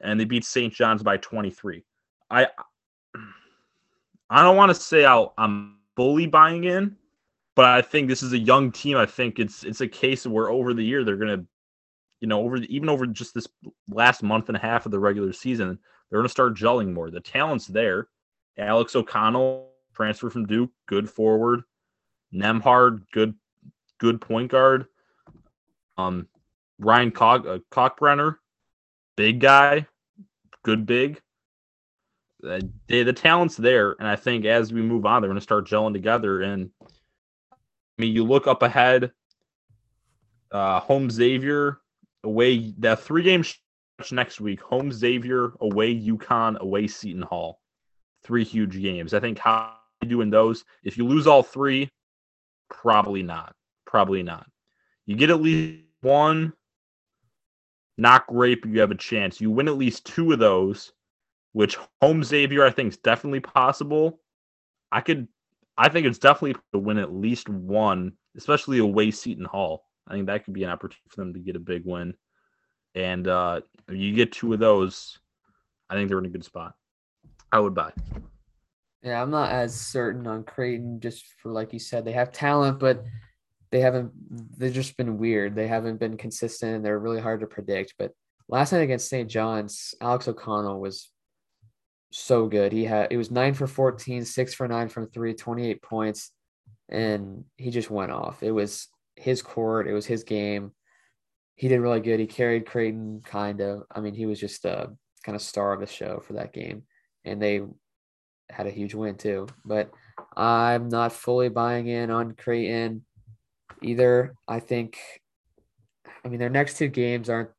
And they beat St. John's by 23. I I don't want to say i I'm fully buying in, but I think this is a young team. I think it's it's a case where over the year they're gonna, you know, over the, even over just this last month and a half of the regular season, they're going to start gelling more. The talent's there. Alex O'Connell, transfer from Duke, good forward. Nembhard, good good point guard. Um, Ryan Cock, uh, Kalkbrenner, big guy, good big. Uh, they, the talent's there, and I think as we move on, they're going to start gelling together. And I mean, you look up ahead. Uh, home Xavier away that three game next week home Xavier, away UConn, away Seton Hall. Three huge games. I think how you doing those? If you lose all three, probably not. Probably not. You get at least one, not great, but you have a chance. You win at least two of those, which home Xavier I think is definitely possible. I could I think it's definitely to win at least one, especially away Seton Hall. I think that could be an opportunity for them to get a big win. And uh, you get two of those, I think they're in a good spot. I would buy. Yeah, I'm not as certain on Creighton just for like you said, they have talent, but they haven't they've just been weird. They haven't been consistent and they're really hard to predict. But last night against St. John's, Alex O'Connell was so good. He had it was nine for 14, six for nine from three, 28 points, and he just went off. It was his court, it was his game he did really good. He carried Creighton kind of. I mean, he was just a kind of star of the show for that game, and they had a huge win too. But I'm not fully buying in on Creighton either. I think, I mean, their next two games aren't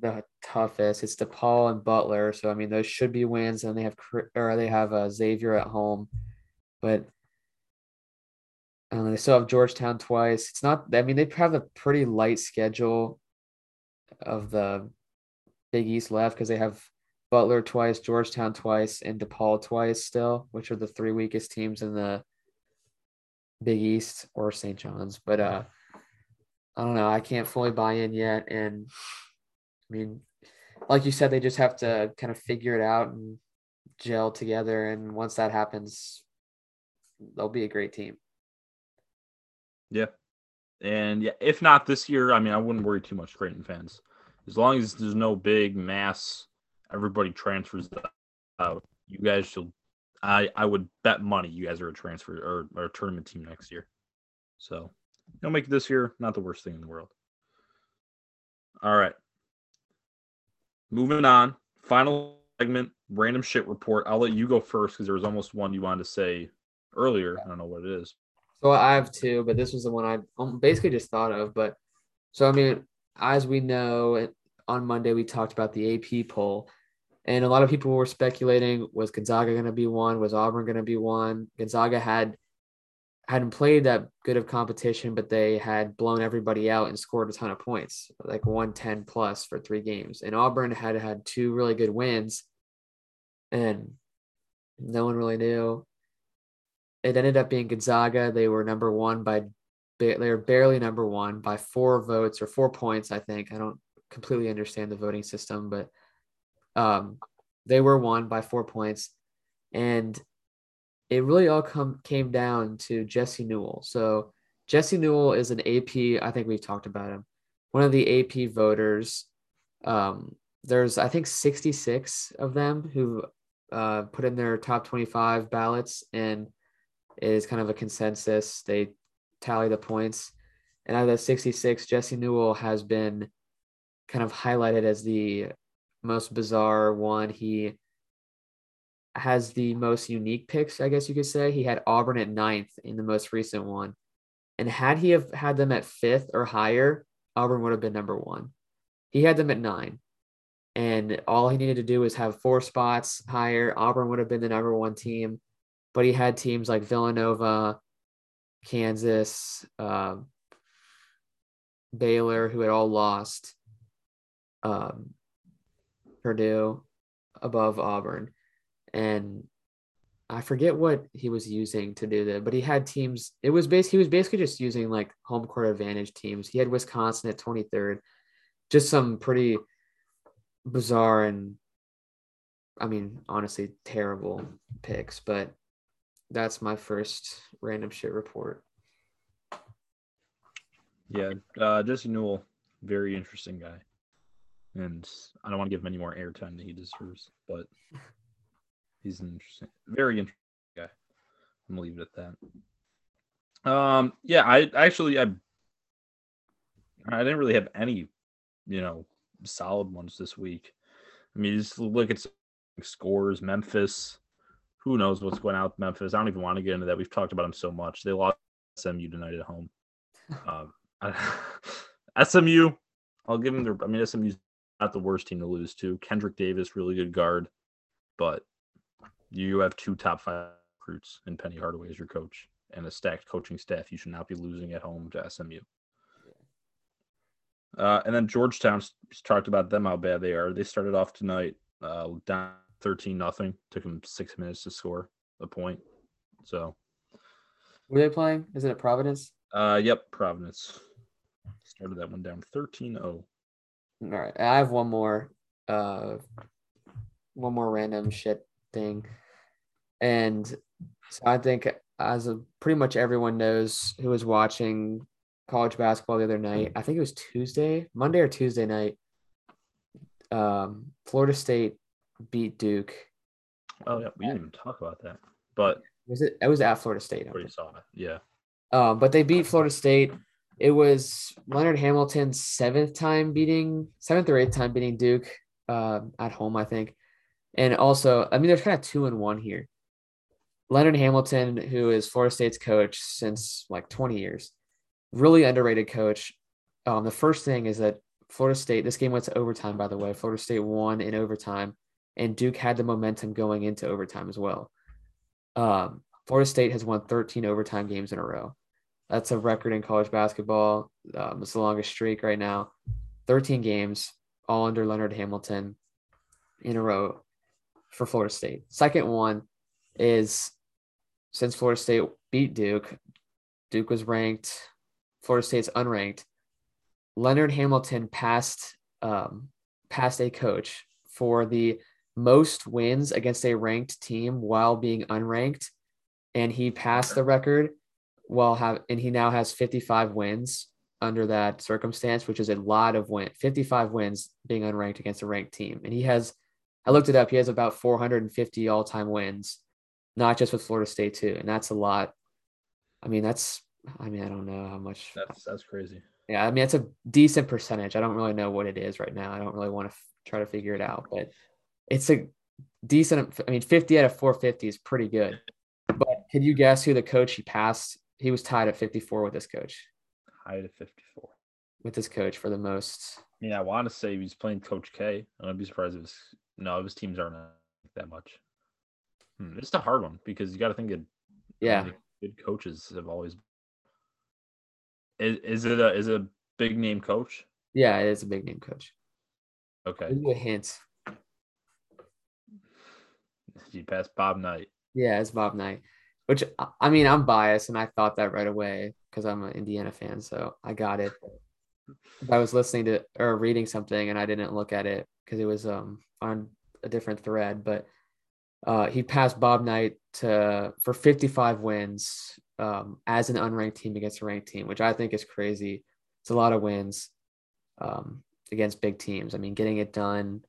the toughest. It's DePaul and Butler, so I mean, those should be wins. And they have or they have uh, Xavier at home, but um, they still have Georgetown twice. It's not. I mean, they have a pretty light schedule of the Big East left because they have Butler twice, Georgetown twice, and DePaul twice still, which are the three weakest teams in the Big East or St. John's, but uh, I don't know. I can't fully buy in yet, and I mean, like you said, they just have to kind of figure it out and gel together. And once that happens, they'll be a great team. Yeah. And yeah, if not this year, I mean, I wouldn't worry too much, Creighton fans. As long as there's no big mass, everybody transfers out. You guys should. I I would bet money you guys are a transfer or, or a tournament team next year. So you'll make it this year. Not the worst thing in the world. All right. Moving on. Final segment. Random shit report. I'll let you go first because there was almost one you wanted to say earlier. I don't know what it is. So I have two, but this was the one I um, basically just thought of. But so I mean, as we know, on Monday we talked about the AP poll, and a lot of people were speculating: was Gonzaga going to be one? Was Auburn going to be one? Gonzaga had hadn't played that good of competition, but they had blown everybody out and scored a ton of points, like 110 plus for three games. And Auburn had had two really good wins, and no one really knew it ended up being Gonzaga. They were number one by they were barely number one by four votes or four points. I think I don't completely understand the voting system, but um, they were won by four points, and it really all come came down to Jesse Newell. So Jesse Newell is an AP. I think we've talked about him. One of the AP voters. Um, there's I think 66 of them who uh, put in their top 25 ballots and is kind of a consensus. They tally the points. And out of the 66, Jesse Newell has been kind of highlighted as the most bizarre one. He has the most unique picks, I guess you could say. He had Auburn at ninth in the most recent one. And had he have had them at fifth or higher, Auburn would have been number one. He had them at nine. And all he needed to do was have four spots higher. Auburn would have been the number one team but he had teams like Villanova, Kansas, uh, Baylor, who had all lost, um, Purdue above Auburn. And I forget what he was using to do that, but he had teams. It was base. He was basically just using like home court advantage teams. He had Wisconsin at 23rd, just some pretty bizarre and, I mean, honestly, terrible picks. But that's my first random shit report. Yeah, uh, Jesse Newell, very interesting guy, and I don't want to give him any more airtime than he deserves, but he's an interesting, very interesting guy. I'm gonna leave it at that. Um, yeah, I actually I I didn't really have any, you know, solid ones this week. I mean, just look at scores. Memphis, who knows what's going on with Memphis? I don't even want to get into that. We've talked about them so much. They lost SMU tonight at home. [LAUGHS] Um, SMU, [LAUGHS] I'll give them their. I mean, SMU's not the worst team to lose to. Kendrick Davis, really good guard, but you have two top five recruits in Penny Hardaway as your coach and a stacked coaching staff. You should not be losing at home to SMU. Uh, and then Georgetown talked about them how bad they are. They started off tonight uh, down 13 nothing. Took them six minutes to score a point. So were they playing? Is it at Providence? Uh yep, Providence. Started that one down 13-0. All right. I have one more uh one more random shit thing. And so I think as a, pretty much everyone knows who was watching college basketball the other night, I think it was Tuesday, Monday or Tuesday night. Um, Florida State beat Duke. Oh yeah, we didn't even talk about that. But was it? It was at Florida State. Already saw it. Yeah. Um, but they beat Florida State. It was Leonard Hamilton's seventh time beating, seventh or eighth time beating Duke uh, at home, I think. And also, I mean, there's kind of two and one here. Leonard Hamilton, who is Florida State's coach since like 20 years, really underrated coach. Um, the first thing is that Florida State, this game went to overtime, by the way. Florida State won in overtime and Duke had the momentum going into overtime as well. Um, Florida State has won 13 overtime games in a row. That's a record in college basketball. Um, it's the longest streak right now. 13 games, all under Leonard Hamilton in a row for Florida State. Second one is since Florida State beat Duke, Duke was ranked. Florida State's unranked. Leonard Hamilton passed um, passed a coach for the most wins against a ranked team while being unranked, and he passed the record while have and he now has 55 wins under that circumstance, which is a lot of win 55 wins being unranked against a ranked team. And he has I looked it up, he has about 450 all-time wins, not just with Florida State too. And that's a lot. I mean, that's I mean, I don't know how much That's that's crazy. yeah, I mean, it's a decent percentage. I don't really know what it is right now. I don't really want to f- try to figure it out, but it's a decent. I mean, 50 out of 450 is pretty good. But can you guess who the coach he passed? He was tied at 54 with this coach, High to 54. with this coach for the most. I mean, I want to say he's playing Coach K. I'd be surprised if his no, if his teams aren't that much. Hmm, it's a hard one because you got to think of Yeah, good coaches have always. Is, is it a is it a big name coach? yeah, it is a big name coach. Okay, Give you a hint. Passed Bob Knight. Yeah, it's Bob Knight, which I- mean, I'm biased and I thought that right away because I'm an Indiana fan. So I got it. I was listening to or reading something and I didn't look at it because it was um on a different thread, but uh, he passed Bob Knight to for 55 wins um, as an unranked team against a ranked team, which I think is crazy. It's a lot of wins um, against big teams. I mean, getting it done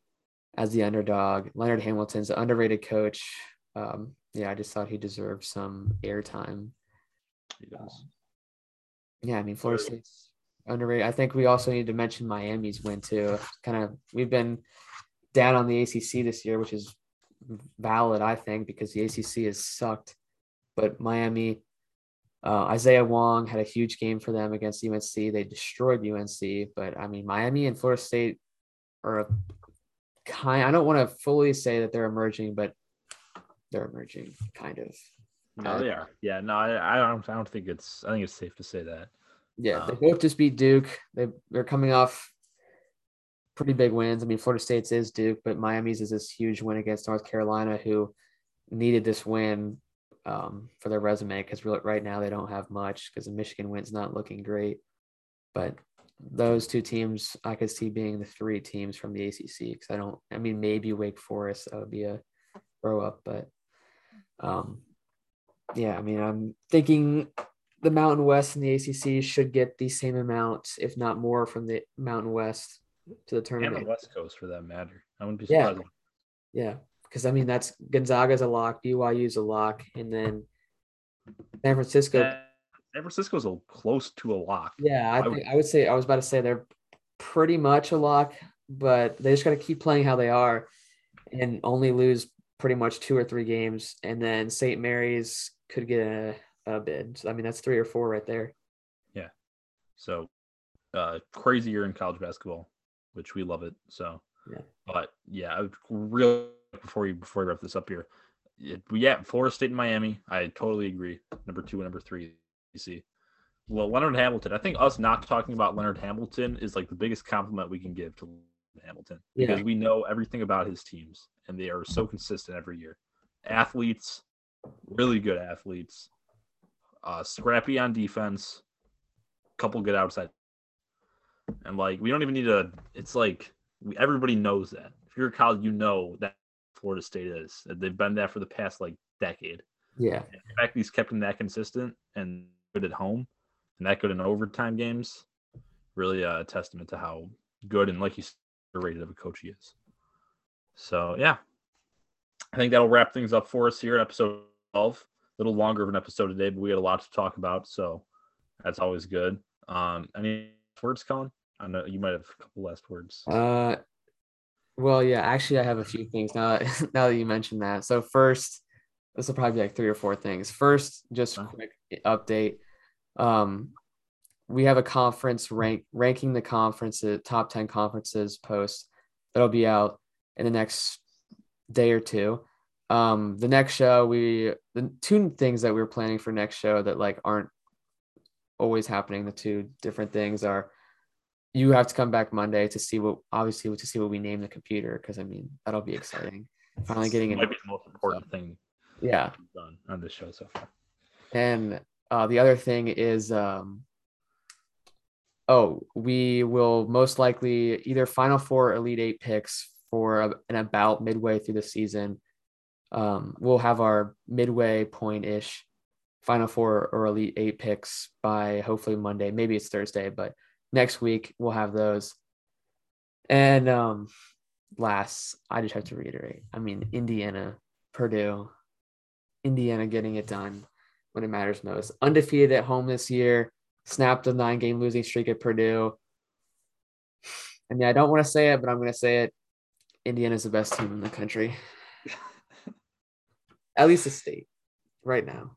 as the underdog. Leonard Hamilton's an underrated coach. Um, yeah, I just thought he deserved some airtime. He does. Yeah, I mean, Florida State's underrated. I think we also need to mention Miami's win too. Kind of, we've been down on the ACC this year, which is valid, I think, because the ACC has sucked. But Miami, uh, Isaiah Wong had a huge game for them against UNC. They destroyed UNC, but I mean, Miami and Florida State are a kind. I don't want to fully say that they're emerging, but they're emerging, kind of. No, Uh, they are. Yeah, no, I, I don't. I don't think it's. I think it's safe to say that. Yeah, they Um, both just beat Duke. They they're coming off pretty big wins. I mean, Florida State's is Duke, but Miami's is this huge win against North Carolina, who needed this win um, for their resume because right now they don't have much because the Michigan win's not looking great. But those two teams, I could see being the three teams from the ACC because I don't. I mean, maybe Wake Forest that would be a throw up, but um, yeah, I mean, I'm thinking the Mountain West and the ACC should get the same amount, if not more, from the Mountain West to the And tournament. the West Coast, for that matter. I wouldn't be Yeah. Yeah, because I mean that's Gonzaga's a lock, BYU's a lock, and then San Francisco. Yeah, San Francisco's a close to a lock. Yeah, I I think would- I would say I was about to say they're pretty much a lock, but they just got to keep playing how they are, and only lose pretty much two or three games, and then St. Mary's could get a, a bid. I mean that's three or four right there. Yeah. So, uh, crazy year in college basketball, which we love it. So, Yeah. But yeah, I would real before you before we wrap this up here, it, yeah, Florida State and Miami, I totally agree. Number two and number three, see. Well, Leonard Hamilton, I think us not talking about Leonard Hamilton is like the biggest compliment we can give to Hamilton Yeah. because we know everything about his teams and they are so consistent every year. Athletes, really good athletes, uh, scrappy on defense, couple good outside. And like we don't even need to. It's like we, everybody knows that. If you're a college, you know that Florida State is. They've been that for the past like decade. Yeah, And the fact he's kept them that consistent and at home, and that good in overtime games, really a testament to how good and like you said, rated of a coach he is. So yeah, I think that'll wrap things up for us here, episode twelve. A little longer of an episode today, but we had a lot to talk about, so that's always good. Um, any words, Kellan? I know you might have a couple last words. Uh, well, yeah, actually, I have a few things now. That, [LAUGHS] now that you mentioned that, so first, this will probably be like three or four things. First, just a Okay. quick update. Um, we have a conference rank ranking the conferences top ten conferences post that'll be out in the next day or two. Um, the next show, we the two things that we we're planning for next show that like aren't always happening. The two different things are you have to come back Monday to see what obviously to see what we name the computer because I mean that'll be exciting. Finally getting It might be the most important thing Yeah. done on this show so far. And uh, the other thing is, um, oh, we will most likely either Final Four, Elite Eight picks for a, an about midway through the season. Um, we'll have our midway point ish Final Four or Elite Eight picks by hopefully Monday. Maybe it's Thursday, but next week we'll have those. And um, last, I just have to reiterate. I mean, Indiana, Purdue, Indiana getting it done when it matters most. Undefeated at home this year, snapped a nine game losing streak at Purdue. And yeah, I don't want to say it, but I'm going to say it. Indiana's the best team in the country. [LAUGHS] at least the state right now.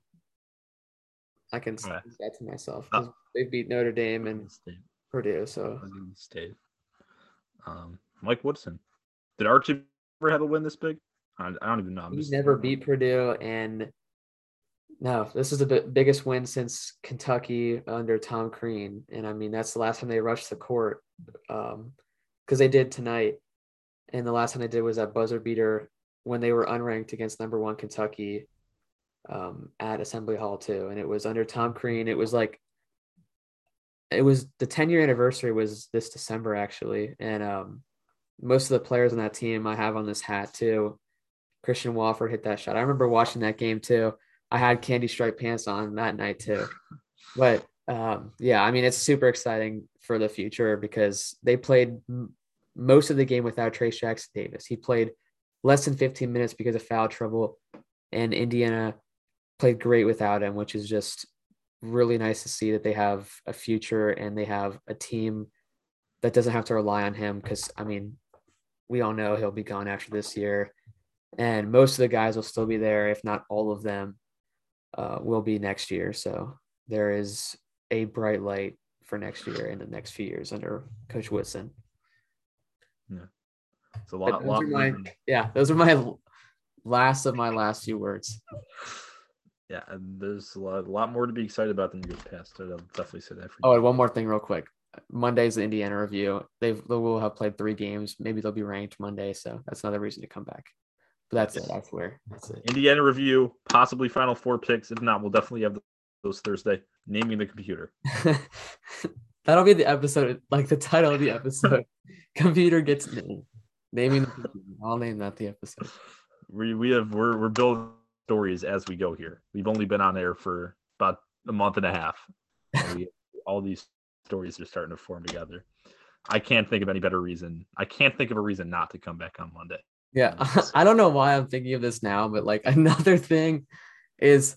I can say that to myself because they beat Notre Dame and state. Purdue. So state. Um, Mike Woodson. Did Archie ever have a win this big? I, I don't even know. He's never beat Purdue, and no, this is the biggest win since Kentucky under Tom Crean, and I mean that's the last time they rushed the court, because um, they did tonight, and the last time they did was that buzzer beater when they were unranked against number one Kentucky um, at Assembly Hall too, and it was under Tom Crean. It was like it was the 10 year anniversary was this December actually, and um, most of the players on that team I have on this hat too. Christian Watford hit that shot. I remember watching that game too. I had candy stripe pants on that night too. But um, yeah, I mean it's super exciting for the future because they played m- most of the game without Trayce Jackson Davis. He played less than 15 minutes because of foul trouble, and Indiana played great without him, which is just really nice to see that they have a future and they have a team that doesn't have to rely on him because I mean, we all know he'll be gone after this year, and most of the guys will still be there, if not all of them, uh, will be next year. So there is a bright light for next year and the next few years under Coach Woodson. Yeah, it's a lot. lot my, yeah, those are my last of my last few words [LAUGHS] yeah, and there's a lot, a lot more to be excited about than years past. I'll definitely say that. For oh, and one more thing, real quick. Monday's the Indiana review. They've they will have played three games. Maybe they'll be ranked Monday, so that's another reason to come back. But that's yes. it. That's where. That's it. Indiana review, possibly final four picks. If not, we'll definitely have those Thursday. Naming the computer. [LAUGHS] That'll be the episode, like the title of the episode. [LAUGHS] computer gets named. Naming the computer. I'll name that the episode. We we have we're we're building stories as we go here. We've only been on air for about a month and a half. And we, all these stories are starting to form together. I can't think of any better reason. I can't think of a reason not to come back on Monday. Yeah, [LAUGHS] I don't know why I'm thinking of this now, but like [LAUGHS] another thing is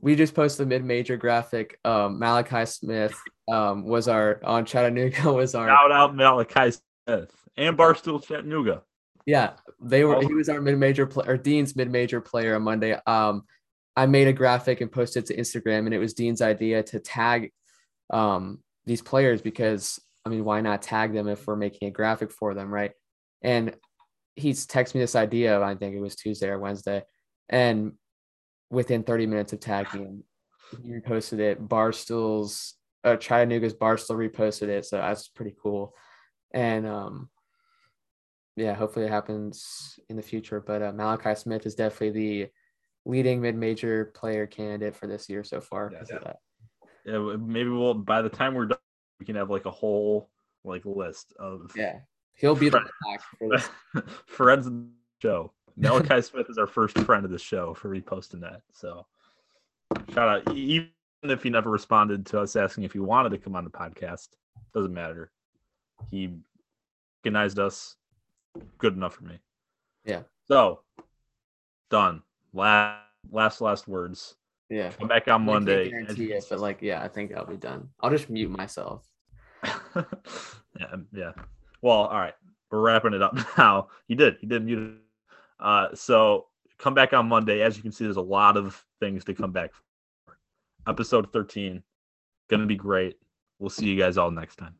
we just posted a mid-major graphic. Um, Malachi Smith um, was our on Chattanooga [LAUGHS] was our shout out Malachi Smith and Barstool Chattanooga. Yeah, they were. He was our mid-major player, or Dean's mid-major player on Monday. Um, I made a graphic and posted to Instagram, and it was Dean's idea to tag um these players because I mean, why not tag them if we're making a graphic for them, right? And he's texted me this idea. I think it was Tuesday or Wednesday, and within 30 minutes of tagging, he reposted it. Barstool's uh, Chattanooga's Barstool reposted it, so that's pretty cool. And um, yeah, hopefully it happens in the future. But uh, Malachi Smith is definitely the leading mid-major player candidate for this year so far. Yeah, yeah. yeah, maybe we'll by the time we're done, we can have like a whole like list of yeah. He'll be friend, the [LAUGHS] friends of the show. Malachi [LAUGHS] Smith is our first friend of the show for reposting that. So shout out, even if he never responded to us asking if he wanted to come on the podcast, doesn't matter. He recognized us good enough for me. Yeah. So done. Last last last words. Yeah. Come back on Monday. I guarantee it, but like, yeah, I think I'll be done. I'll just mute myself. [LAUGHS] yeah, yeah. Well, all right. We're wrapping it up [LAUGHS] now. He did. He did mute it. Uh, so come back on Monday. As you can see, there's a lot of things to come back for. Episode 13. Gonna be great. We'll see you guys all next time.